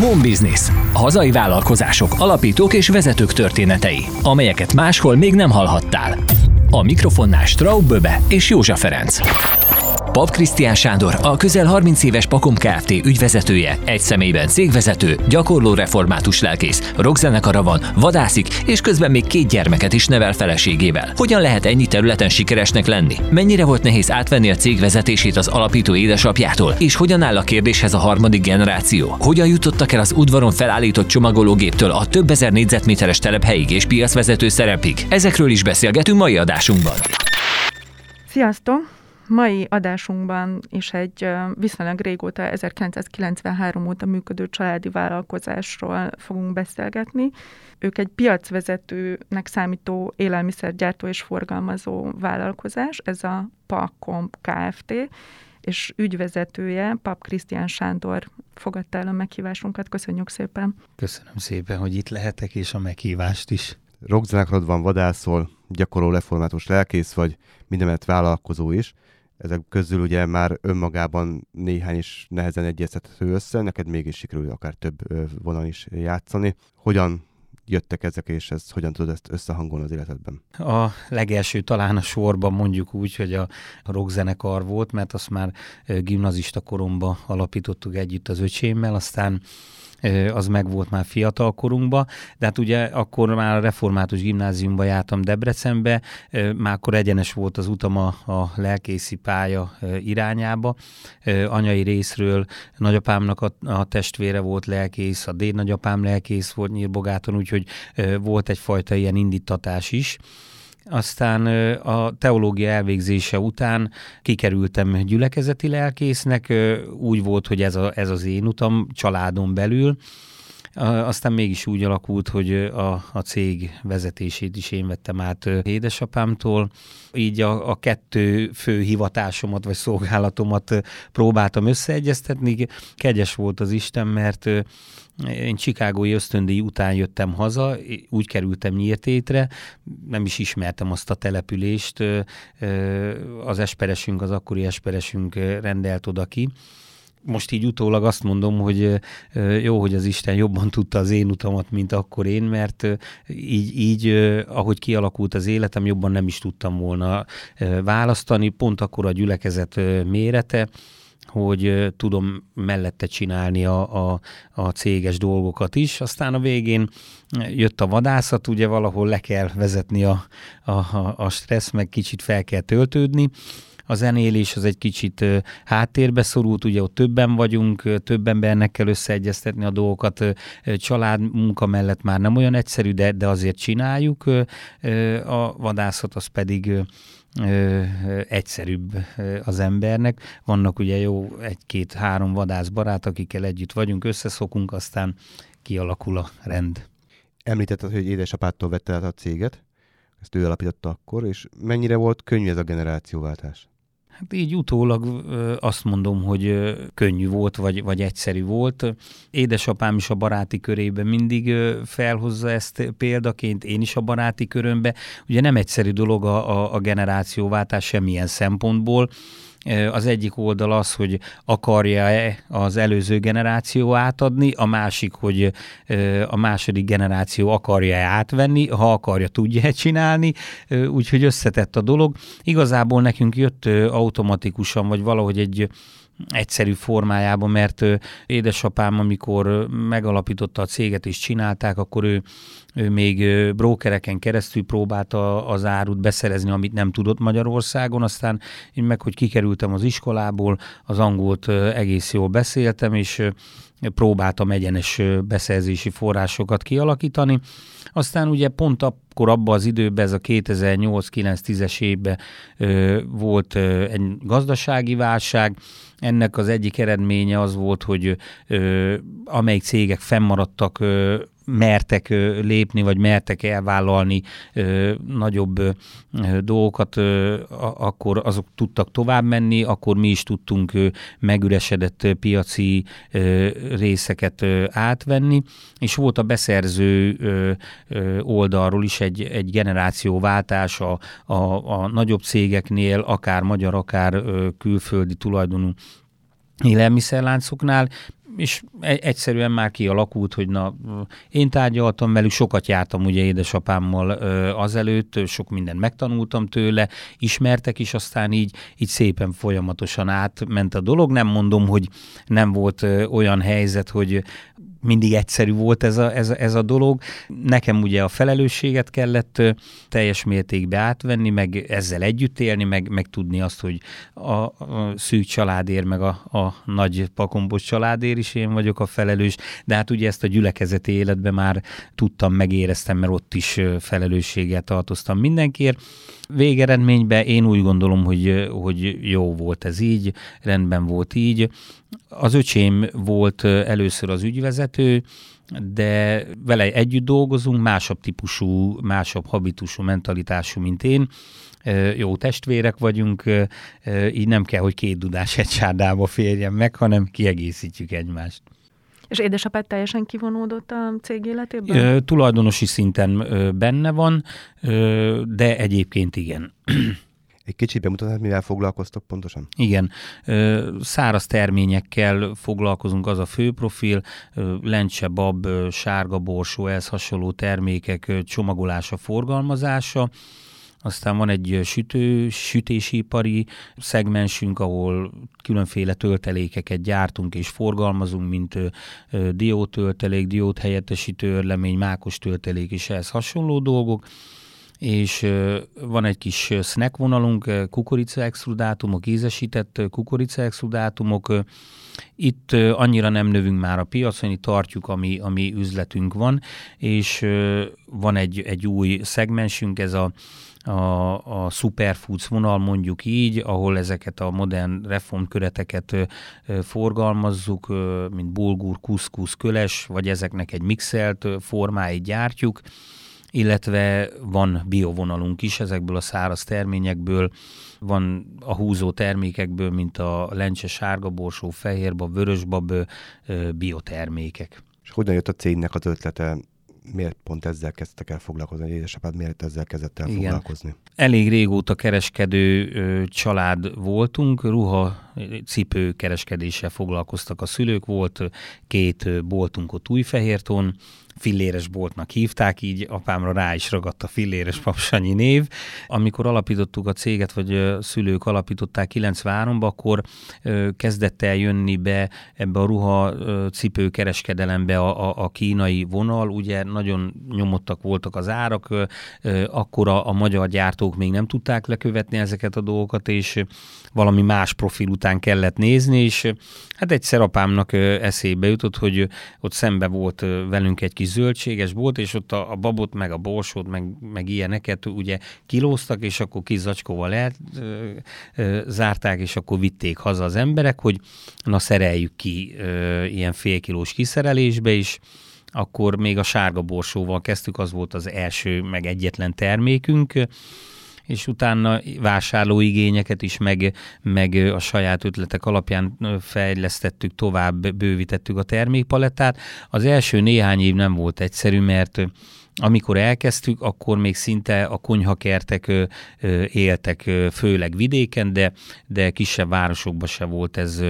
Home Business. Hazai vállalkozások, alapítók és vezetők történetei, amelyeket máshol még nem hallhattál. A mikrofonnál Straub Böbe és Józsa Ferenc. Pap Krisztián Sándor, a közel 30 éves Pakom Kft. ügyvezetője, egy személyben cégvezető, gyakorló református lelkész, rockzenekara van, vadászik, és közben még két gyermeket is nevel feleségével. Hogyan lehet ennyi területen sikeresnek lenni? Mennyire volt nehéz átvenni a cég vezetését az alapító édesapjától? És hogyan áll a kérdéshez a harmadik generáció? Hogyan jutottak el az udvaron felállított csomagológéptől a több ezer négyzetméteres telephelyig és piacvezető szerepig? Ezekről is beszélgetünk mai adásunkban. Sziasztok! Mai adásunkban is egy viszonylag régóta, 1993 óta működő családi vállalkozásról fogunk beszélgetni. Ők egy piacvezetőnek számító élelmiszergyártó és forgalmazó vállalkozás, ez a PACOM Kft., és ügyvezetője, Pap Krisztián Sándor fogadta el a meghívásunkat. Köszönjük szépen! Köszönöm szépen, hogy itt lehetek, és a meghívást is. Rockzenekarod van, vadászol, gyakorló református lelkész vagy, mindenet vállalkozó is ezek közül ugye már önmagában néhány is nehezen egyeztethető össze, neked mégis sikerül akár több vonal is játszani. Hogyan jöttek ezek, és ez hogyan tudod ezt összehangolni az életedben? A legelső talán a sorban mondjuk úgy, hogy a rockzenekar volt, mert azt már gimnazista koromban alapítottuk együtt az öcsémmel, aztán az meg volt már fiatal korunkban, de hát ugye akkor már a református gimnáziumba jártam Debrecenbe, már akkor egyenes volt az utam a, a lelkészi pálya irányába. Anyai részről nagyapámnak a, a testvére volt lelkész, a déd nagyapám lelkész volt Nyírbogáton, úgyhogy volt egyfajta ilyen indítatás is. Aztán a teológia elvégzése után kikerültem gyülekezeti lelkésznek, úgy volt, hogy ez, a, ez az én utam családon belül, aztán mégis úgy alakult, hogy a, a cég vezetését is én vettem át édesapámtól. Így a, a kettő fő hivatásomat vagy szolgálatomat próbáltam összeegyeztetni. Kegyes volt az Isten, mert én Csikágói ösztöndíj után jöttem haza, úgy kerültem Nyírtétre, nem is ismertem azt a települést, az esperesünk, az akkori esperesünk rendelt oda ki, most így utólag azt mondom, hogy jó, hogy az Isten jobban tudta az én utamat, mint akkor én, mert így, így ahogy kialakult az életem, jobban nem is tudtam volna választani. Pont akkor a gyülekezet mérete, hogy tudom mellette csinálni a, a, a céges dolgokat is. Aztán a végén jött a vadászat, ugye valahol le kell vezetni a, a, a stressz, meg kicsit fel kell töltődni, a zenélés az egy kicsit háttérbe szorult, ugye ott többen vagyunk, több embernek kell összeegyeztetni a dolgokat, család munka mellett már nem olyan egyszerű, de, de azért csináljuk. A vadászat az pedig ö, egyszerűbb az embernek. Vannak ugye jó egy-két-három vadász barát, akikkel együtt vagyunk, összeszokunk, aztán kialakul a rend. Említetted, hogy édesapától vette át a céget, ezt ő alapította akkor, és mennyire volt könnyű ez a generációváltás? Hát így utólag azt mondom, hogy könnyű volt, vagy, vagy egyszerű volt. Édesapám is a baráti körében mindig felhozza ezt példaként, én is a baráti körömbe. Ugye nem egyszerű dolog a, a, a generációváltás semmilyen szempontból, az egyik oldal az, hogy akarja-e az előző generáció átadni, a másik, hogy a második generáció akarja-e átvenni, ha akarja, tudja-e csinálni, úgyhogy összetett a dolog. Igazából nekünk jött automatikusan, vagy valahogy egy egyszerű formájában, mert édesapám, amikor megalapította a céget és csinálták, akkor ő, ő még brókereken keresztül próbálta az árut beszerezni, amit nem tudott Magyarországon, aztán én meg, hogy kikerültem az iskolából, az angolt egész jól beszéltem, és próbáltam egyenes beszerzési forrásokat kialakítani. Aztán ugye pont akkor abban az időben, ez a 2008-9-10-es évben volt egy gazdasági válság, ennek az egyik eredménye az volt, hogy ö, amelyik cégek fennmaradtak mertek lépni, vagy mertek elvállalni nagyobb dolgokat, akkor azok tudtak tovább menni, akkor mi is tudtunk megüresedett piaci részeket átvenni, és volt a beszerző oldalról is egy, egy generációváltás a, a, a nagyobb cégeknél, akár magyar, akár külföldi tulajdonú élelmiszerláncoknál, és e, egyszerűen már kialakult, hogy na, én tárgyaltam velük, sokat jártam ugye édesapámmal azelőtt, sok mindent megtanultam tőle, ismertek is, aztán így, így szépen folyamatosan átment a dolog. Nem mondom, hogy nem volt olyan helyzet, hogy mindig egyszerű volt ez a, ez, ez a dolog. Nekem ugye a felelősséget kellett teljes mértékben átvenni, meg ezzel együtt élni, meg, meg tudni azt, hogy a, a szűk családért, meg a, a nagy pakombos családért is én vagyok a felelős, de hát ugye ezt a gyülekezeti életben már tudtam, megéreztem, mert ott is felelősséggel tartoztam mindenkiért. Végeredményben én úgy gondolom, hogy, hogy jó volt ez így, rendben volt így. Az öcsém volt először az ügyvezető, de vele együtt dolgozunk, másabb típusú, másabb habitusú, mentalitású, mint én. Jó testvérek vagyunk, így nem kell, hogy két dudás egy sárdába férjen meg, hanem kiegészítjük egymást. És édesapád teljesen kivonódott a cég életében? Ö, tulajdonosi szinten ö, benne van, ö, de egyébként igen. Egy kicsit bemutatnád, mivel foglalkoztok pontosan? Igen, száraz terményekkel foglalkozunk, az a fő profil, lencse, bab, sárga borsó, ez hasonló termékek csomagolása, forgalmazása, aztán van egy sütő, sütésipari szegmensünk, ahol különféle töltelékeket gyártunk és forgalmazunk, mint diótöltelék, diót helyettesítő örlemény, mákos töltelék és ehhez hasonló dolgok és van egy kis snack vonalunk, kukorica extrudátumok, ízesített kukorica extrudátumok. Itt annyira nem növünk már a piacon, itt tartjuk, ami, ami üzletünk van, és van egy, egy új szegmensünk, ez a a, a superfoods vonal mondjuk így, ahol ezeket a modern reformköreteket forgalmazzuk, mint bulgur, kuszkusz, köles, vagy ezeknek egy mixelt formáit gyártjuk, illetve van biovonalunk is ezekből a száraz terményekből, van a húzó termékekből, mint a lencse, sárga borsó, fehérbab, vörösbab, biotermékek. És hogyan jött a cégnek az ötlete miért pont ezzel kezdtek el foglalkozni, hogy édesapád miért ezzel kezdett el Igen. foglalkozni? Elég régóta kereskedő ö, család voltunk, ruha, cipő kereskedéssel foglalkoztak a szülők, volt két boltunk ott Újfehérton, filléres boltnak hívták, így apámra rá is ragadt a filléres papsanyi név. Amikor alapítottuk a céget, vagy szülők alapították 93-ban, akkor kezdett el jönni be ebbe a ruha cipő kereskedelembe a, a, a kínai vonal, ugye nagyon nyomottak voltak az árak, akkor a, a magyar gyártók még nem tudták lekövetni ezeket a dolgokat, és valami más profil után kellett nézni, és hát egyszer apámnak eszébe jutott, hogy ott szembe volt velünk egy kis zöldséges bolt, és ott a, a babot, meg a borsót, meg, meg ilyeneket ugye kilóztak, és akkor kis zacskóval lehet, ö, ö, zárták, és akkor vitték haza az emberek, hogy na szereljük ki ö, ilyen félkilós kiszerelésbe is, akkor még a sárga borsóval kezdtük, az volt az első, meg egyetlen termékünk, és utána vásárlóigényeket is, meg, meg a saját ötletek alapján fejlesztettük tovább, bővítettük a termékpalettát. Az első néhány év nem volt egyszerű, mert amikor elkezdtük, akkor még szinte a konyhakertek éltek, főleg vidéken, de, de kisebb városokban se volt ez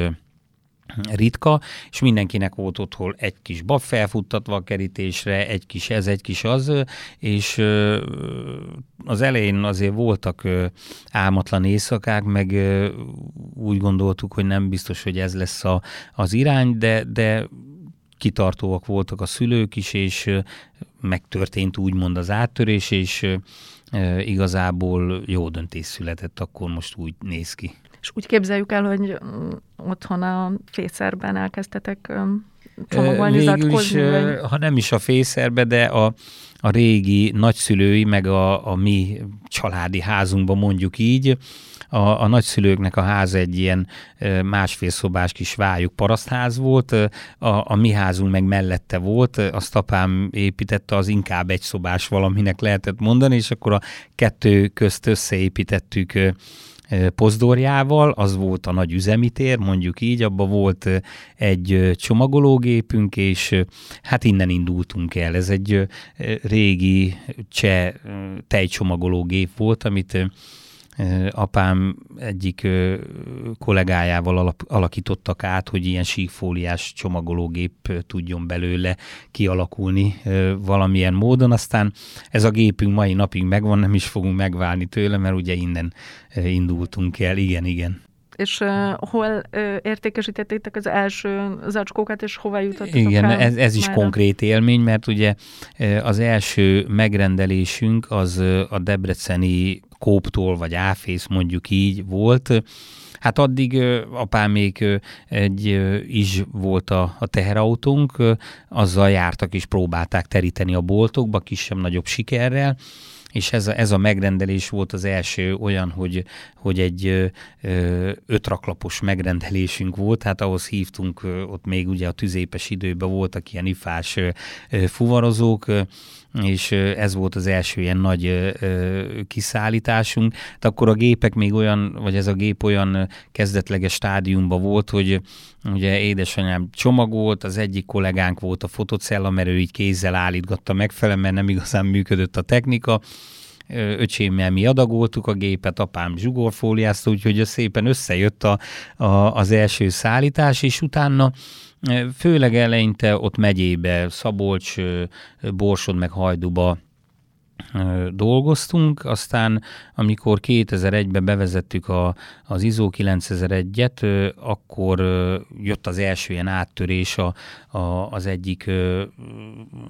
ritka, és mindenkinek volt otthon egy kis bab felfuttatva a kerítésre, egy kis ez, egy kis az, és az elején azért voltak álmatlan éjszakák, meg úgy gondoltuk, hogy nem biztos, hogy ez lesz a, az irány, de, de kitartóak voltak a szülők is, és megtörtént úgymond az áttörés, és igazából jó döntés született, akkor most úgy néz ki. És úgy képzeljük el, hogy mm, otthon a fészerben elkezdtetek csomagolni, zatkozni? Vagy... Ha nem is a fészerbe, de a, a régi nagyszülői, meg a, a mi családi házunkban mondjuk így, a, a nagyszülőknek a ház egy ilyen másfél szobás kis vájuk parasztház volt, a, a mi házunk meg mellette volt, azt apám építette, az inkább egy szobás valaminek lehetett mondani, és akkor a kettő közt összeépítettük pozdorjával, az volt a nagy üzemitér, mondjuk így, abban volt egy csomagológépünk, és hát innen indultunk el. Ez egy régi cseh tejcsomagológép volt, amit apám egyik kollégájával alakítottak át, hogy ilyen síkfóliás csomagológép tudjon belőle kialakulni valamilyen módon. Aztán ez a gépünk mai napig megvan, nem is fogunk megválni tőle, mert ugye innen indultunk el. Igen, igen. És uh, hol uh, értékesítettétek az első zacskókat, és hova jutottak Igen, el ez, ez is mára? konkrét élmény, mert ugye az első megrendelésünk az a debreceni kóptól, vagy áfész mondjuk így volt, Hát addig apám még egy is volt a, a teherautónk, azzal jártak és próbálták teríteni a boltokba, kisebb-nagyobb sikerrel, és ez a, ez a megrendelés volt az első olyan, hogy, hogy egy ö, öt raklapos megrendelésünk volt, hát ahhoz hívtunk, ott még ugye a tüzépes időben voltak ilyen ifás fuvarozók, és ez volt az első ilyen nagy kiszállításunk. De akkor a gépek még olyan, vagy ez a gép olyan kezdetleges stádiumban volt, hogy ugye édesanyám csomagolt, az egyik kollégánk volt a fotocella, mert ő így kézzel állítgatta megfelelően, mert nem igazán működött a technika, öcsémmel mi adagoltuk a gépet, apám zsugorfóliázta, úgyhogy szépen összejött a, a, az első szállítás, és utána főleg eleinte ott megyébe, Szabolcs, Borsod meg Hajduba dolgoztunk, aztán amikor 2001-ben bevezettük a, az ISO 9001-et, akkor jött az első ilyen áttörés a, a, az egyik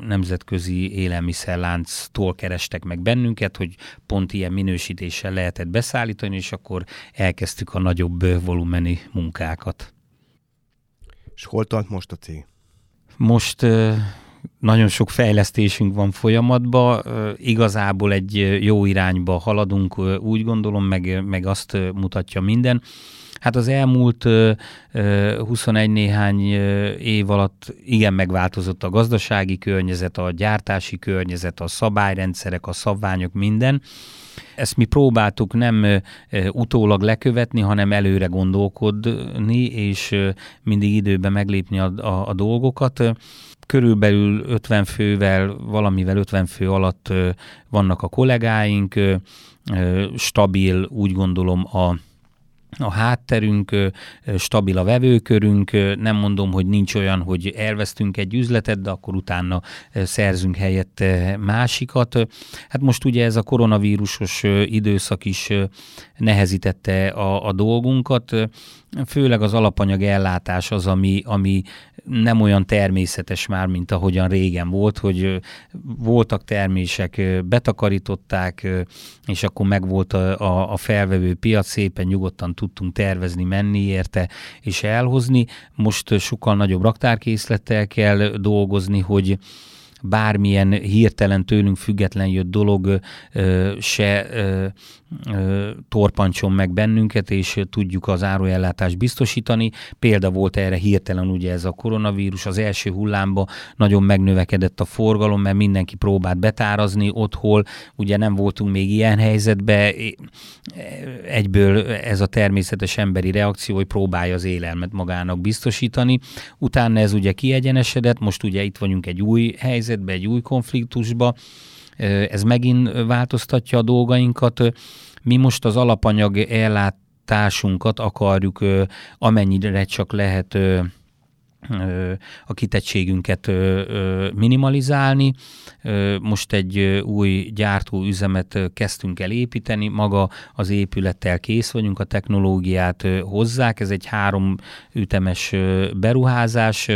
nemzetközi élelmiszerlánctól kerestek meg bennünket, hogy pont ilyen minősítéssel lehetett beszállítani, és akkor elkezdtük a nagyobb volumeni munkákat. És hol tart most a cég? Most nagyon sok fejlesztésünk van folyamatban, igazából egy jó irányba haladunk, úgy gondolom, meg, meg azt mutatja minden. Hát az elmúlt 21 néhány év alatt igen megváltozott a gazdasági környezet, a gyártási környezet, a szabályrendszerek, a szabványok, minden. Ezt mi próbáltuk nem utólag lekövetni, hanem előre gondolkodni, és mindig időben meglépni a, a, a dolgokat körülbelül 50 fővel, valamivel 50 fő alatt vannak a kollégáink, stabil úgy gondolom a a hátterünk, stabil a vevőkörünk, nem mondom, hogy nincs olyan, hogy elvesztünk egy üzletet, de akkor utána szerzünk helyett másikat. Hát most ugye ez a koronavírusos időszak is nehezítette a, a dolgunkat, főleg az alapanyag ellátás az, ami, ami nem olyan természetes már, mint ahogyan régen volt, hogy voltak termések, betakarították, és akkor megvolt a, a, a felvevő piac, szépen nyugodtan tudtunk tervezni, menni érte és elhozni. Most sokkal nagyobb raktárkészlettel kell dolgozni, hogy bármilyen hirtelen tőlünk független jött dolog se torpancson meg bennünket, és tudjuk az áruellátást biztosítani. Példa volt erre hirtelen ugye ez a koronavírus, az első hullámba nagyon megnövekedett a forgalom, mert mindenki próbált betárazni otthol, ugye nem voltunk még ilyen helyzetben, egyből ez a természetes emberi reakció, hogy próbálja az élelmet magának biztosítani. Utána ez ugye kiegyenesedett, most ugye itt vagyunk egy új helyzetben, egy új konfliktusba, ez megint változtatja a dolgainkat. Mi most az alapanyag ellátásunkat akarjuk amennyire csak lehet a kitettségünket minimalizálni. Most egy új gyártóüzemet kezdtünk el építeni, maga az épülettel kész vagyunk, a technológiát hozzák, ez egy három ütemes beruházás,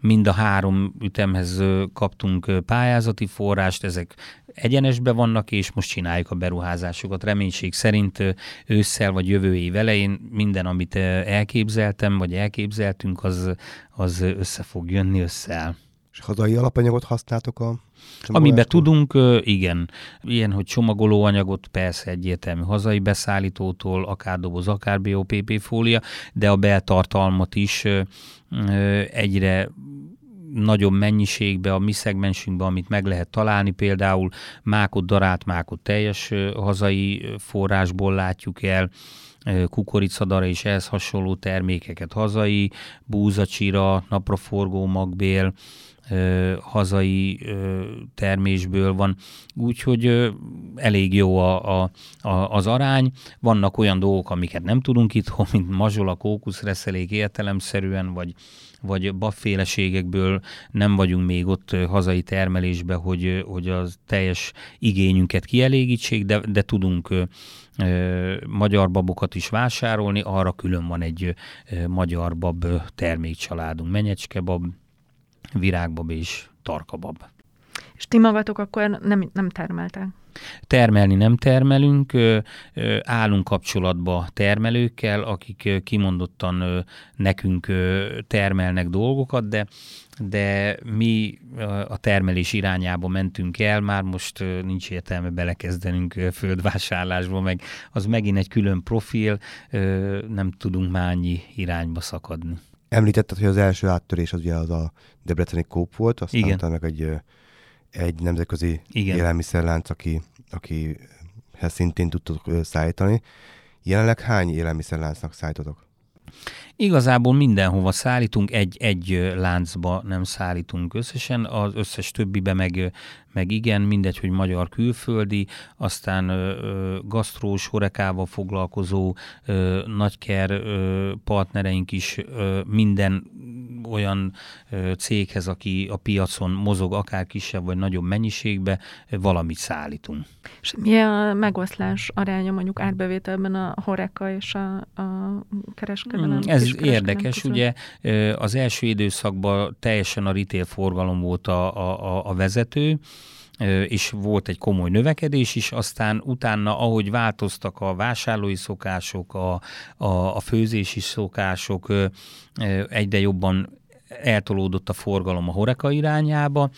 mind a három ütemhez kaptunk pályázati forrást, ezek egyenesbe vannak, és most csináljuk a beruházásokat. Reménység szerint ősszel vagy jövő év elején minden, amit elképzeltem, vagy elképzeltünk, az, az össze fog jönni össze. És hazai alapanyagot használtok a Amiben tudunk, igen. Ilyen, hogy csomagolóanyagot persze egyértelmű hazai beszállítótól, akár doboz, akár BOPP fólia, de a beltartalmat is egyre nagyobb mennyiségbe a mi szegmensünkben, amit meg lehet találni, például mákot, darált mákot teljes hazai forrásból látjuk el, kukoricadara és ehhez hasonló termékeket. Hazai, búzacsira, napraforgó magbél, hazai termésből van, úgyhogy elég jó a, a, a, az arány. Vannak olyan dolgok, amiket nem tudunk itthon, mint mazsola, kókuszreszelék értelemszerűen, vagy, vagy bafféleségekből nem vagyunk még ott hazai termelésbe, hogy, hogy az teljes igényünket kielégítsék, de, de tudunk magyar babokat is vásárolni, arra külön van egy magyar bab termékcsaládunk, menyecskebab, virágbab és tarkabab. És ti magatok akkor nem, nem termeltek? Termelni nem termelünk, állunk kapcsolatba termelőkkel, akik kimondottan nekünk termelnek dolgokat, de de mi a termelés irányába mentünk el, már most nincs értelme belekezdenünk földvásárlásba, meg az megint egy külön profil, nem tudunk már annyi irányba szakadni. Említetted, hogy az első áttörés az ugye az a Debreceni kóp volt, aztán Igen. utána meg egy, egy nemzetközi Igen. élelmiszerlánc, aki, akihez szintén tudtok szállítani. Jelenleg hány élelmiszerláncnak szállítotok? Igazából mindenhova szállítunk, egy, egy láncba nem szállítunk összesen, az összes többibe meg, meg igen, mindegy, hogy magyar külföldi, aztán ö, gasztrós, horekával foglalkozó nagyker ö, partnereink is ö, minden olyan céghez, aki a piacon mozog, akár kisebb vagy nagyobb mennyiségbe, valamit szállítunk. És mi a megoszlás aránya mondjuk árbevételben a horeka és a, a kereskedelem? Hmm, ez érdekes, közül? ugye az első időszakban teljesen a retail forgalom volt a, a, a vezető, és volt egy komoly növekedés is, aztán utána, ahogy változtak a vásárlói szokások, a, a, a főzési szokások, egyre jobban eltolódott a forgalom a horeka irányába,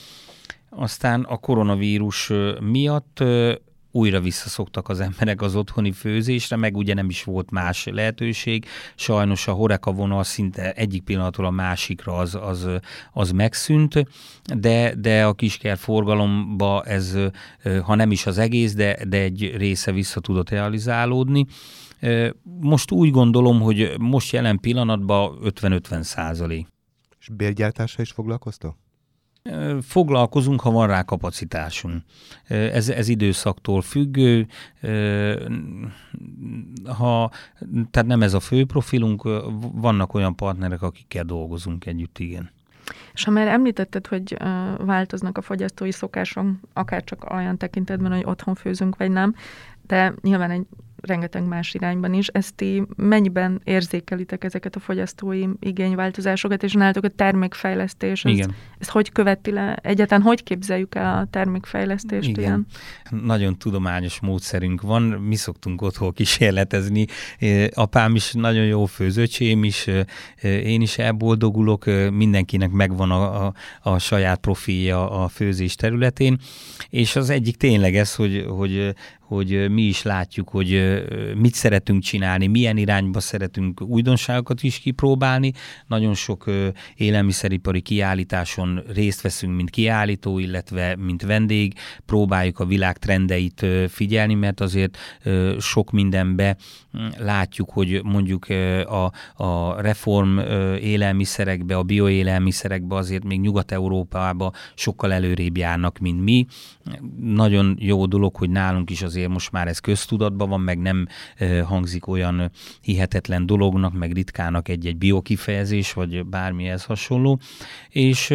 aztán a koronavírus miatt újra visszaszoktak az emberek az otthoni főzésre, meg ugye nem is volt más lehetőség. Sajnos a horeka vonal szinte egyik pillanatról a másikra az, az, az megszűnt, de, de a kisker forgalomba ez, ha nem is az egész, de, de egy része vissza tudott realizálódni. Most úgy gondolom, hogy most jelen pillanatban 50-50 százalék. És bérgyártással is foglalkoztok? Foglalkozunk, ha van rá kapacitásunk. Ez, ez időszaktól függő, ha, tehát nem ez a fő profilunk, vannak olyan partnerek, akikkel dolgozunk együtt, igen. És ha már említetted, hogy változnak a fogyasztói szokások, akár csak olyan tekintetben, hogy otthon főzünk, vagy nem, de nyilván egy rengeteg más irányban is. Ezt ti mennyiben érzékelitek ezeket a fogyasztói igényváltozásokat, és nálatok a termékfejlesztés, Igen. Ezt hogy követi le? Egyáltalán hogy képzeljük el a termékfejlesztést Igen. ilyen? Nagyon tudományos módszerünk van, mi szoktunk otthon kísérletezni. Apám is nagyon jó főzőcsém is, én is elboldogulok, mindenkinek megvan a, a, a saját profilja a főzés területén, és az egyik tényleg ez, hogy, hogy hogy mi is látjuk, hogy mit szeretünk csinálni, milyen irányba szeretünk újdonságokat is kipróbálni. Nagyon sok élelmiszeripari kiállításon részt veszünk, mint kiállító, illetve mint vendég, próbáljuk a világ trendeit figyelni, mert azért sok mindenbe látjuk, hogy mondjuk a, a reform élelmiszerekbe, a bioélelmiszerekbe azért még Nyugat-Európába sokkal előrébb járnak, mint mi. Nagyon jó dolog, hogy nálunk is azért most már ez köztudatban van, meg nem hangzik olyan hihetetlen dolognak, meg ritkának egy-egy biokifejezés, vagy bármihez hasonló. És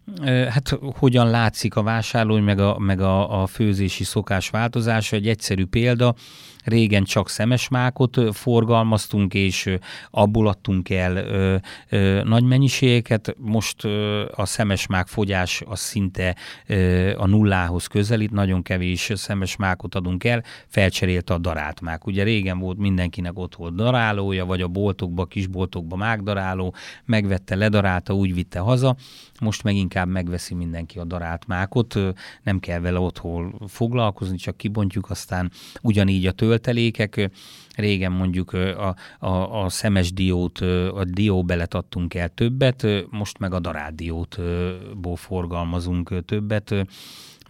hát hogyan látszik a vásárló, meg a, meg a, a főzési szokás változása? Egy egyszerű példa, Régen csak szemesmákot forgalmaztunk, és abból adtunk el ö, ö, nagy mennyiségeket. Most ö, a szemesmák fogyás az szinte ö, a nullához közelít, nagyon kevés szemesmákot adunk el, felcserélte a daráltmák. Ugye régen volt mindenkinek ott volt darálója, vagy a boltokba, kisboltokba mágdaráló, megvette, ledarálta, úgy vitte haza. Most meg inkább megveszi mindenki a darált mákot, nem kell vele otthon foglalkozni, csak kibontjuk, aztán ugyanígy a töltelékek. Régen mondjuk a, a, a szemes diót, a dióbelet adtunk el többet, most meg a darált diótból forgalmazunk többet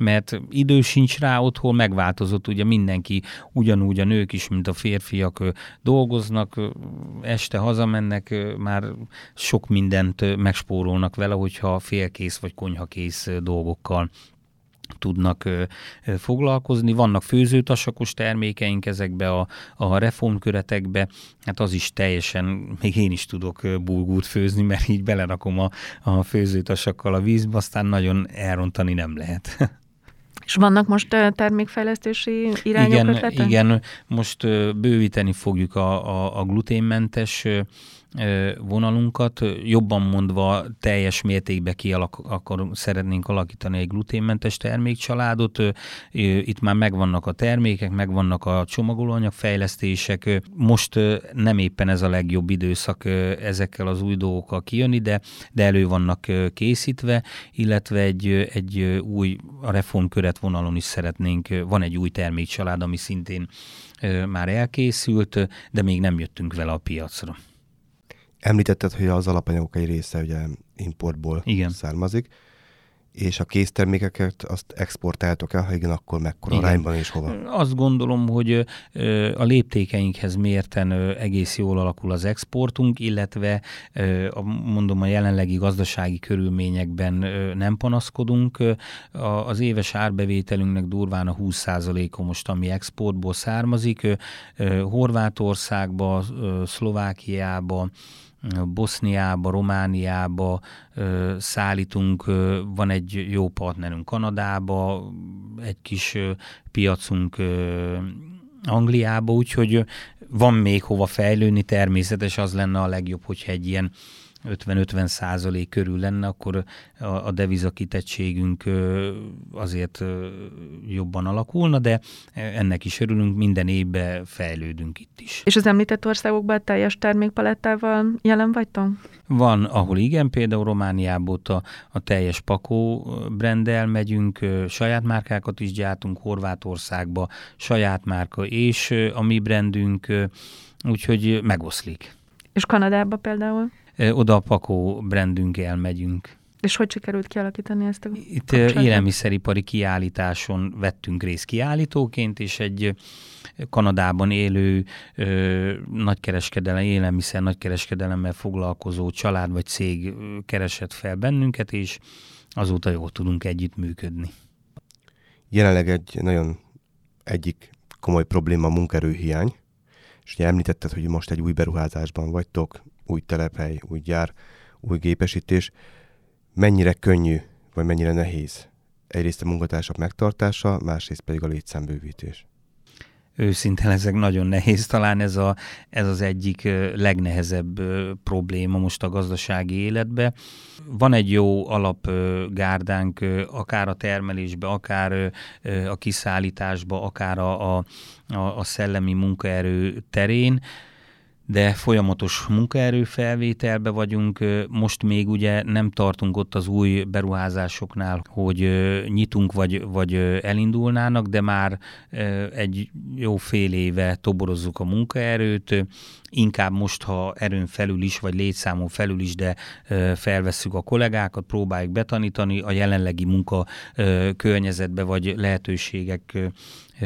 mert idő sincs rá otthon, megváltozott, ugye mindenki ugyanúgy a nők is, mint a férfiak dolgoznak, este hazamennek, már sok mindent megspórolnak vele, hogyha félkész vagy konyhakész dolgokkal tudnak foglalkozni. Vannak főzőtasakos termékeink ezekbe a, a reformköretekbe, hát az is teljesen, még én is tudok bulgút főzni, mert így belerakom a, a főzőtasakkal a vízbe, aztán nagyon elrontani nem lehet. És vannak most termékfejlesztési irányok igen, ötletek? Igen, most bővíteni fogjuk a, a, a gluténmentes vonalunkat, jobban mondva teljes mértékben kialak, akkor szeretnénk alakítani egy gluténmentes termékcsaládot. Itt már megvannak a termékek, megvannak a csomagolóanyag fejlesztések. Most nem éppen ez a legjobb időszak ezekkel az új dolgokkal kijönni, de, de elő vannak készítve, illetve egy, egy új a reformköret vonalon is szeretnénk, van egy új termékcsalád, ami szintén már elkészült, de még nem jöttünk vele a piacra. Említetted, hogy az alapanyagok egy része ugye importból Igen. származik, és a késztermékeket azt exportáltok el, ha igen, akkor mekkora igen. arányban és hova? Azt gondolom, hogy a léptékeinkhez mérten egész jól alakul az exportunk, illetve mondom a jelenlegi gazdasági körülményekben nem panaszkodunk. Az éves árbevételünknek durván a 20%-a most, ami exportból származik. Horvátországba, Szlovákiába, Boszniába, Romániába szállítunk, van egy jó partnerünk Kanadába, egy kis piacunk Angliába, úgyhogy van még hova fejlődni, természetes az lenne a legjobb, hogyha egy ilyen 50-50 százalék körül lenne, akkor a, a devizakitettségünk azért jobban alakulna, de ennek is örülünk, minden évben fejlődünk itt is. És az említett országokban teljes termékpalettával jelen vagytok? Van, ahol igen, például Romániából a, a teljes pakó brendel megyünk, saját márkákat is gyártunk, Horvátországba saját márka és a mi brandünk, úgyhogy megoszlik. És Kanadába például? Oda a Pakó brandünk elmegyünk. És hogy sikerült kialakítani ezt a Itt kapcsolatot? élelmiszeripari kiállításon vettünk részt kiállítóként, és egy Kanadában élő ö, nagykereskedelem, élelmiszer nagykereskedelemmel foglalkozó család vagy cég keresett fel bennünket, és azóta jól tudunk együtt működni. Jelenleg egy nagyon egyik komoly probléma a munkerőhiány, és ugye említetted, hogy most egy új beruházásban vagytok, új telephely, új gyár, új gépesítés, mennyire könnyű, vagy mennyire nehéz egyrészt a munkatársak megtartása, másrészt pedig a létszámbővítés? őszintén ezek nagyon nehéz. Talán ez, a, ez az egyik legnehezebb probléma most a gazdasági életbe. Van egy jó alapgárdánk, akár a termelésbe, akár a kiszállításba, akár a, a, a szellemi munkaerő terén de folyamatos munkaerőfelvételbe vagyunk. Most még ugye nem tartunk ott az új beruházásoknál, hogy nyitunk vagy, vagy elindulnának, de már egy jó fél éve toborozzuk a munkaerőt, inkább most, ha erőn felül is, vagy létszámon felül is, de felvesszük a kollégákat, próbáljuk betanítani a jelenlegi munka környezetbe, vagy lehetőségek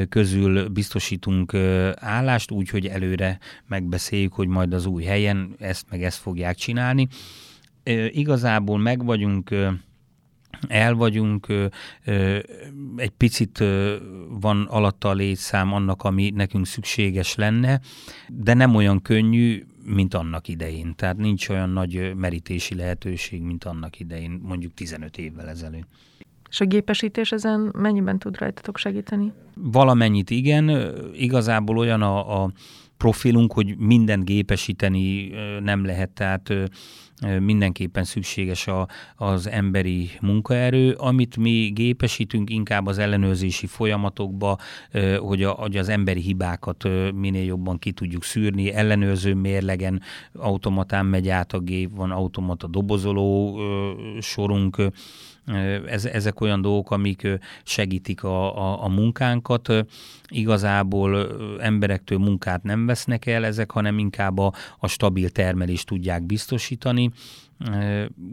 közül biztosítunk állást, úgy, hogy előre megbeszéljük, hogy majd az új helyen ezt meg ezt fogják csinálni. Igazából meg vagyunk el vagyunk, egy picit van alatta a létszám annak, ami nekünk szükséges lenne, de nem olyan könnyű, mint annak idején. Tehát nincs olyan nagy merítési lehetőség, mint annak idején, mondjuk 15 évvel ezelőtt. És a gépesítés ezen mennyiben tud rajtatok segíteni? Valamennyit igen, igazából olyan a, a profilunk, hogy mindent gépesíteni nem lehet, tehát mindenképpen szükséges a, az emberi munkaerő. Amit mi gépesítünk inkább az ellenőrzési folyamatokba, hogy, a, hogy az emberi hibákat minél jobban ki tudjuk szűrni. Ellenőrző mérlegen automatán megy át a gép, van automata dobozoló sorunk, ez, ezek olyan dolgok, amik segítik a, a, a munkánkat. Igazából emberektől munkát nem vesznek el ezek, hanem inkább a, a stabil termelést tudják biztosítani.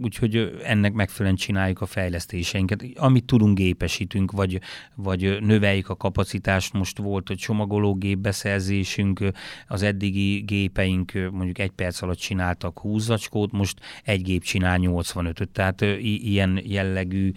Úgyhogy ennek megfelelően csináljuk a fejlesztéseinket. Amit tudunk, gépesítünk, vagy, vagy növeljük a kapacitást. Most volt a csomagológép beszerzésünk, az eddigi gépeink mondjuk egy perc alatt csináltak 20 zacskót, most egy gép csinál 85-öt, tehát ilyen jellegű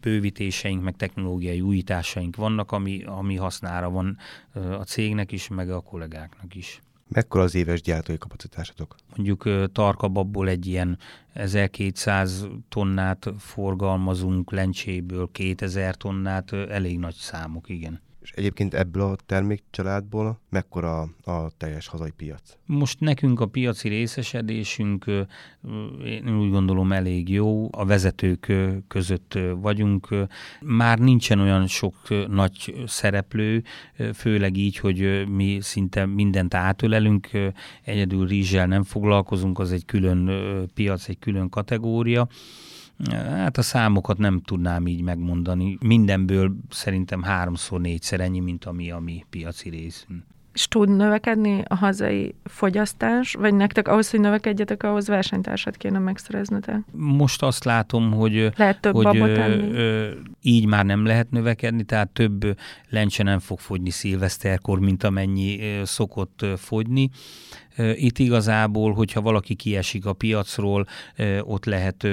bővítéseink, meg technológiai újításaink vannak, ami, ami hasznára van a cégnek is, meg a kollégáknak is. Mekkora az éves gyártói kapacitásatok? Mondjuk tarkababból egy ilyen 1200 tonnát forgalmazunk, lencséből 2000 tonnát, elég nagy számok, igen. És egyébként ebből a termékcsaládból mekkora a teljes hazai piac? Most nekünk a piaci részesedésünk, én úgy gondolom elég jó, a vezetők között vagyunk. Már nincsen olyan sok nagy szereplő, főleg így, hogy mi szinte mindent átölelünk, egyedül rizssel nem foglalkozunk, az egy külön piac, egy külön kategória. Hát a számokat nem tudnám így megmondani. Mindenből szerintem háromszor, négyszer ennyi, mint ami a mi piaci részünk és tud növekedni a hazai fogyasztás, vagy nektek ahhoz, hogy növekedjetek, ahhoz versenytársat kéne megszereznetek? Most azt látom, hogy, lehet több hogy ö, ö, így már nem lehet növekedni, tehát több lencse nem fog fogyni szilveszterkor, mint amennyi szokott fogyni. Itt igazából, hogyha valaki kiesik a piacról, ott lehet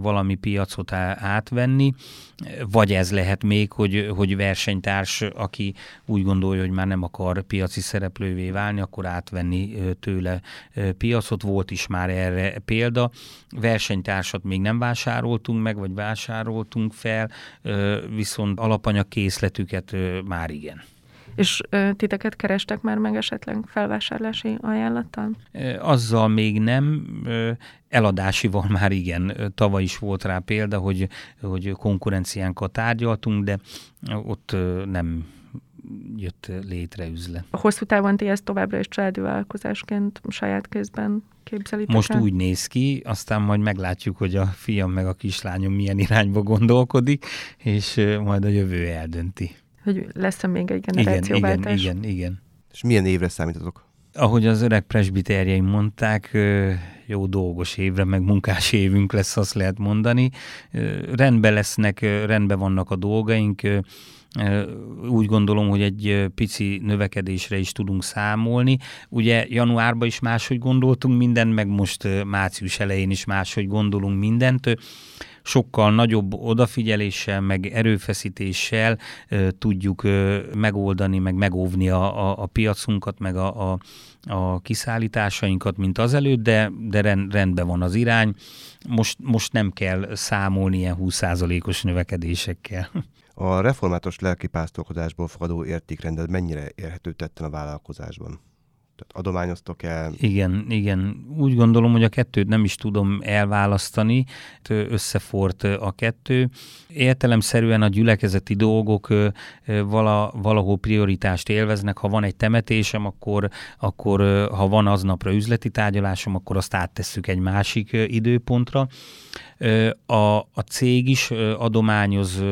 valami piacot átvenni, vagy ez lehet még, hogy, hogy versenytárs, aki úgy gondolja, hogy már nem akar piaci szereplővé válni, akkor átvenni tőle piacot. Volt is már erre példa. Versenytársat még nem vásároltunk meg, vagy vásároltunk fel, viszont alapanyagkészletüket már igen. És ö, titeket kerestek már meg esetleg felvásárlási ajánlattal? Azzal még nem, eladásival már igen. Tavaly is volt rá példa, hogy, hogy konkurenciánkat tárgyaltunk, de ott nem jött létre üzlet. A hosszú távon ti ezt továbbra is családi vállalkozásként saját kézben képzelitek Most el? úgy néz ki, aztán majd meglátjuk, hogy a fiam meg a kislányom milyen irányba gondolkodik, és majd a jövő eldönti hogy lesz-e még egy generációváltás. Igen, igen, igen. És milyen évre számítotok? Ahogy az öreg presbiterjeim mondták, jó dolgos évre, meg munkás évünk lesz, azt lehet mondani. Rendben lesznek, rendben vannak a dolgaink, úgy gondolom, hogy egy pici növekedésre is tudunk számolni. Ugye januárban is máshogy gondoltunk mindent, meg most március elején is máshogy gondolunk mindent sokkal nagyobb odafigyeléssel, meg erőfeszítéssel tudjuk megoldani, meg megóvni a, a, a piacunkat, meg a, a, a kiszállításainkat, mint azelőtt, de, de rend, rendben van az irány. Most, most nem kell számolni ilyen 20%-os növekedésekkel. A református lelkipásztorkodásból fakadó értékrended mennyire érhető tetten a vállalkozásban? Tehát adományoztok el? Igen, igen. Úgy gondolom, hogy a kettőt nem is tudom elválasztani, összefort a kettő. Értelemszerűen a gyülekezeti dolgok vala, valahol prioritást élveznek. Ha van egy temetésem, akkor, akkor ha van aznapra üzleti tárgyalásom, akkor azt áttesszük egy másik időpontra. A, a cég is adományoz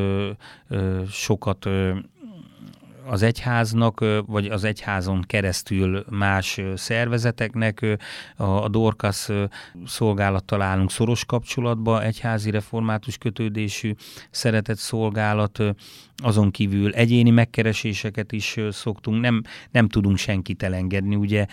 sokat az egyháznak, vagy az egyházon keresztül más szervezeteknek. A Dorcas szolgálattal állunk szoros kapcsolatba, egyházi református kötődésű szeretett szolgálat, azon kívül egyéni megkereséseket is szoktunk, nem, nem tudunk senkit elengedni. Ugye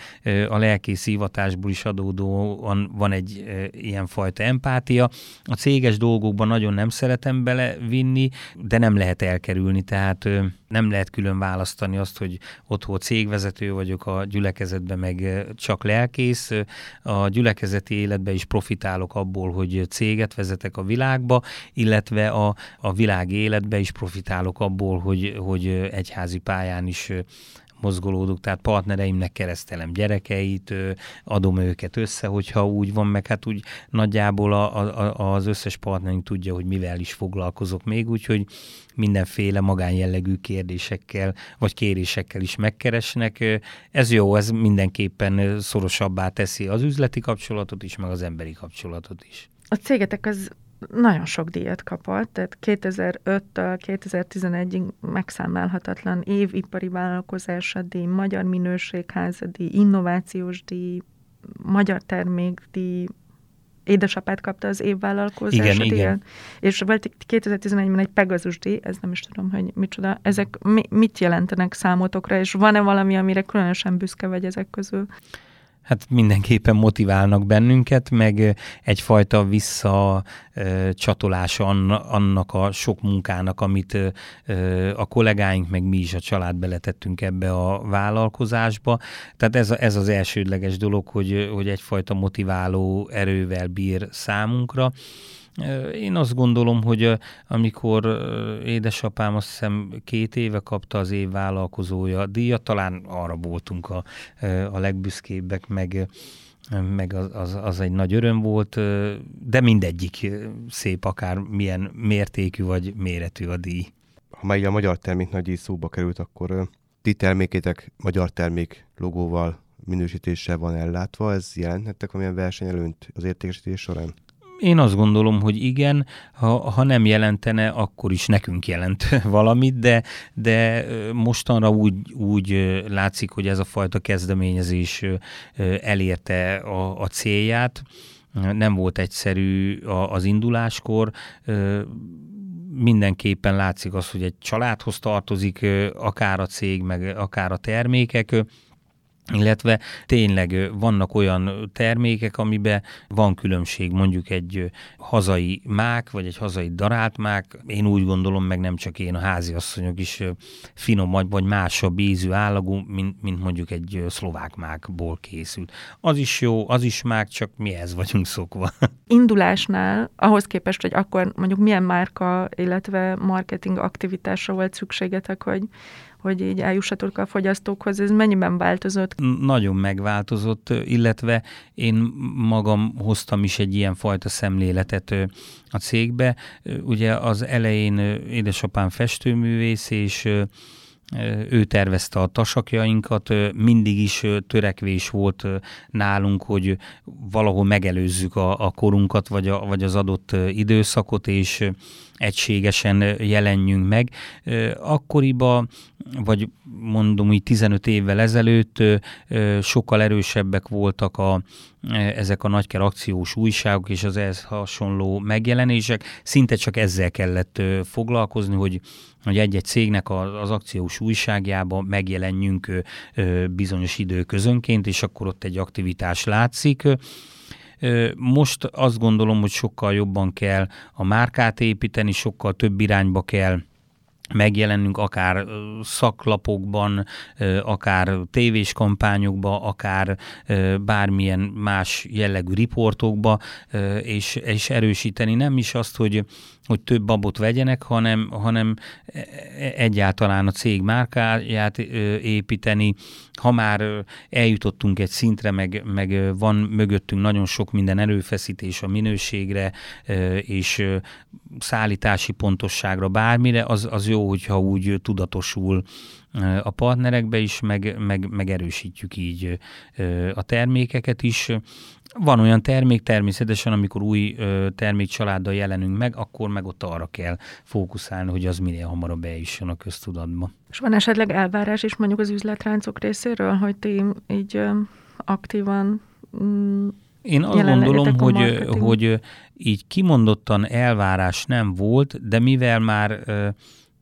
a lelkész hivatásból is adódóan van egy ilyen fajta empátia. A céges dolgokban nagyon nem szeretem belevinni, de nem lehet elkerülni, tehát nem lehet külön választani azt, hogy otthon cégvezető vagyok, a gyülekezetben meg csak lelkész. A gyülekezeti életben is profitálok abból, hogy céget vezetek a világba, illetve a, a világ életben is profitálok abból, hogy, hogy egyházi pályán is mozgolódok, tehát partnereimnek keresztelem gyerekeit, adom őket össze, hogyha úgy van, meg hát úgy nagyjából a, a, az összes partnerünk tudja, hogy mivel is foglalkozok még, úgyhogy mindenféle magánjellegű kérdésekkel vagy kérésekkel is megkeresnek. Ez jó, ez mindenképpen szorosabbá teszi az üzleti kapcsolatot is, meg az emberi kapcsolatot is. A cégetek az nagyon sok díjat kapott, tehát 2005-től 2011-ig megszámlálhatatlan év ipari vállalkozása díj, magyar minőségházadíj, innovációs díj, magyar termékdíj, édesapát kapta az évvállalkozását. Igen, igen. igen. És volt 2011-ben egy Pegasus díj, ez nem is tudom, hogy micsoda. Ezek mi, mit jelentenek számotokra, és van-e valami, amire különösen büszke vagy ezek közül? Hát mindenképpen motiválnak bennünket, meg egyfajta visszacsatolás annak a sok munkának, amit a kollégáink, meg mi is a család beletettünk ebbe a vállalkozásba. Tehát ez, ez az elsődleges dolog, hogy, hogy egyfajta motiváló erővel bír számunkra. Én azt gondolom, hogy amikor édesapám azt hiszem két éve kapta az év vállalkozója díjat, talán arra voltunk a, a legbüszkébbek, meg, meg az, az, az egy nagy öröm volt, de mindegyik szép, akár milyen mértékű vagy méretű a díj. Ha már a magyar termék nagy díj szóba került, akkor ti termékétek magyar termék logóval, minősítéssel van ellátva, ez jelenthettek valamilyen versenyelőnt az értékesítés során? Én azt gondolom, hogy igen, ha, ha nem jelentene, akkor is nekünk jelent valamit, de, de mostanra úgy, úgy látszik, hogy ez a fajta kezdeményezés elérte a, a célját. Nem volt egyszerű az induláskor, mindenképpen látszik az, hogy egy családhoz tartozik, akár a cég, meg akár a termékek, illetve tényleg vannak olyan termékek, amiben van különbség, mondjuk egy hazai mák, vagy egy hazai darált mák, én úgy gondolom, meg nem csak én, a háziasszonyok is finom vagy másabb ízű állagú, mint, mint mondjuk egy szlovák mákból készült. Az is jó, az is mák, csak mi ez vagyunk szokva. Indulásnál, ahhoz képest, hogy akkor mondjuk milyen márka, illetve marketing aktivitásra volt szükségetek, hogy hogy így eljussatok a fogyasztókhoz, ez mennyiben változott? Nagyon megváltozott, illetve én magam hoztam is egy ilyen fajta szemléletet a cégbe. Ugye az elején édesapám festőművész, és ő tervezte a tasakjainkat, mindig is törekvés volt nálunk, hogy valahol megelőzzük a, a korunkat, vagy, a, vagy az adott időszakot, és egységesen jelenjünk meg. Akkoriban, vagy mondom így 15 évvel ezelőtt sokkal erősebbek voltak a, ezek a nagyker akciós újságok és az ehhez hasonló megjelenések. Szinte csak ezzel kellett foglalkozni, hogy hogy egy-egy cégnek az akciós újságjában megjelenjünk bizonyos időközönként, és akkor ott egy aktivitás látszik. Most azt gondolom, hogy sokkal jobban kell a márkát építeni, sokkal több irányba kell megjelennünk akár szaklapokban, akár tévés kampányokba, akár bármilyen más jellegű riportokba, és, és erősíteni nem is azt, hogy hogy több babot vegyenek, hanem, hanem e, e, egyáltalán a cég márkáját építeni. Ha már eljutottunk egy szintre, meg, meg van mögöttünk nagyon sok minden előfeszítés a minőségre, és szállítási pontosságra, bármire, az, az jó, hogyha úgy tudatosul a partnerekbe is, meg, meg, meg erősítjük így a termékeket is. Van olyan termék természetesen, amikor új ö, termékcsaláddal jelenünk meg, akkor meg ott arra kell fókuszálni, hogy az minél hamarabb eljusson a köztudatba. És van esetleg elvárás is mondjuk az üzletráncok részéről, hogy ti így aktívan mm, én azt gondolom, hogy, hogy így kimondottan elvárás nem volt, de mivel már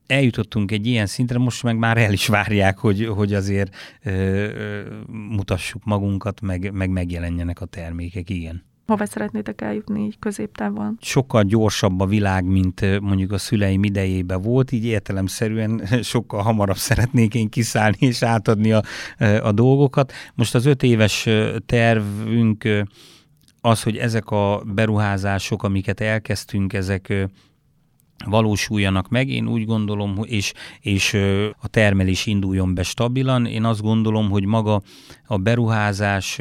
eljutottunk egy ilyen szintre, most meg már el is várják, hogy, hogy azért ö, ö, mutassuk magunkat, meg, meg megjelenjenek a termékek, igen. Hova szeretnétek eljutni így középtávon? Sokkal gyorsabb a világ, mint mondjuk a szüleim idejében volt, így értelemszerűen sokkal hamarabb szeretnék én kiszállni és átadni a, a dolgokat. Most az öt éves tervünk az, hogy ezek a beruházások, amiket elkezdtünk, ezek valósuljanak meg. Én úgy gondolom, és, és a termelés induljon be stabilan. Én azt gondolom, hogy maga a beruházás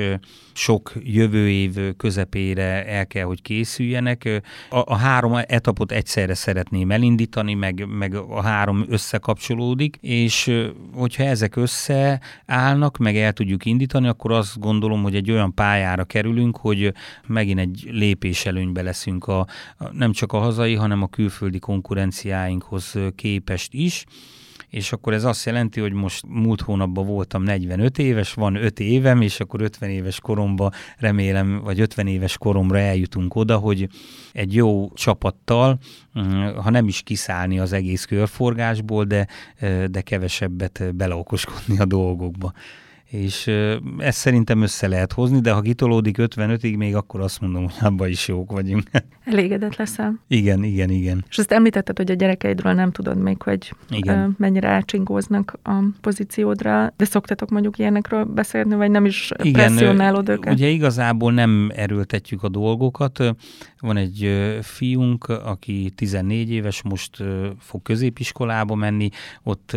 sok jövő év közepére el kell, hogy készüljenek. A, a három etapot egyszerre szeretném elindítani, meg, meg a három összekapcsolódik, és hogyha ezek összeállnak, meg el tudjuk indítani, akkor azt gondolom, hogy egy olyan pályára kerülünk, hogy megint egy lépés előnybe leszünk a, a nem csak a hazai, hanem a külföldi konkurenciáinkhoz képest is. És akkor ez azt jelenti, hogy most múlt hónapban voltam 45 éves, van 5 évem, és akkor 50 éves koromba remélem, vagy 50 éves koromra eljutunk oda, hogy egy jó csapattal, mm, ha nem is kiszállni az egész körforgásból, de, de kevesebbet beleokoskodni a dolgokba és ezt szerintem össze lehet hozni, de ha kitolódik 55-ig, még akkor azt mondom, hogy abban is jók vagyunk. Elégedett leszel. Igen, igen, igen. És azt említetted, hogy a gyerekeidről nem tudod még, hogy igen. mennyire átsingóznak a pozíciódra, de szoktatok mondjuk ilyenekről beszélni, vagy nem is igen, presszionálod őket? Ugye igazából nem erőltetjük a dolgokat. Van egy fiunk, aki 14 éves, most fog középiskolába menni, ott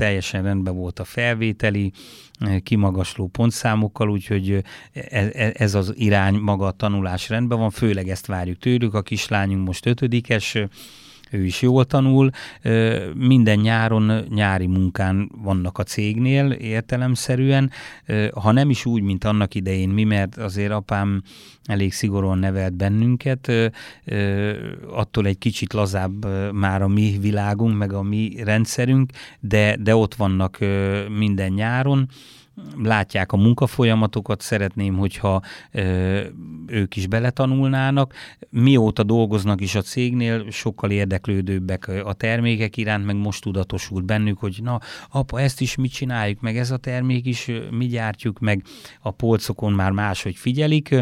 teljesen rendben volt a felvételi, kimagasló pontszámokkal, úgyhogy ez, e, ez az irány maga a tanulás rendben van, főleg ezt várjuk tőlük. A kislányunk most ötödikes, ő is jól tanul. Minden nyáron nyári munkán vannak a cégnél értelemszerűen, ha nem is úgy, mint annak idején mi, mert azért apám elég szigorúan nevelt bennünket, attól egy kicsit lazább már a mi világunk, meg a mi rendszerünk, de, de ott vannak minden nyáron, látják a munkafolyamatokat, szeretném, hogyha ö, ők is beletanulnának. Mióta dolgoznak is a cégnél, sokkal érdeklődőbbek a termékek iránt, meg most tudatosult bennük, hogy na, apa, ezt is mit csináljuk, meg ez a termék is mi gyártjuk, meg a polcokon már máshogy figyelik.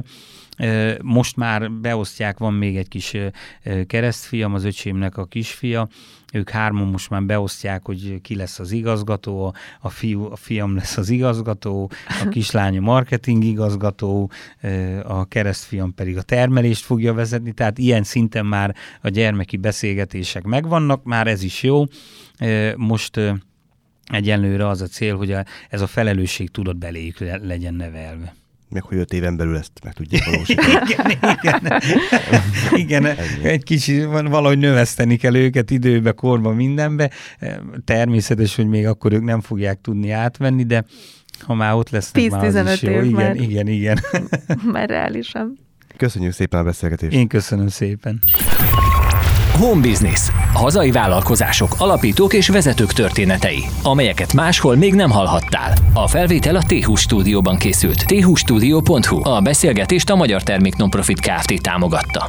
Most már beosztják, van még egy kis keresztfiam, az öcsémnek a kisfia, ők hárman most már beosztják, hogy ki lesz az igazgató, a, fiú, a fiam lesz az igazgató, a kislánya marketing igazgató, a keresztfiam pedig a termelést fogja vezetni, tehát ilyen szinten már a gyermeki beszélgetések megvannak, már ez is jó. Most egyenlőre az a cél, hogy a, ez a felelősség tudott beléjük legyen nevelve meg hogy öt éven belül ezt meg tudják valósítani. igen, igen. igen egy kicsit valahogy növeszteni kell őket időbe, korba, mindenbe. Természetes, hogy még akkor ők nem fogják tudni átvenni, de ha már ott lesznek, már az is jó. Év igen, már, igen, igen. már reálisan. Köszönjük szépen a beszélgetést. Én köszönöm szépen. Home Business. Hazai vállalkozások, alapítók és vezetők történetei, amelyeket máshol még nem hallhattál. A felvétel a t stúdióban készült. thustudio.hu. A beszélgetést a Magyar Termék Nonprofit Kft. támogatta.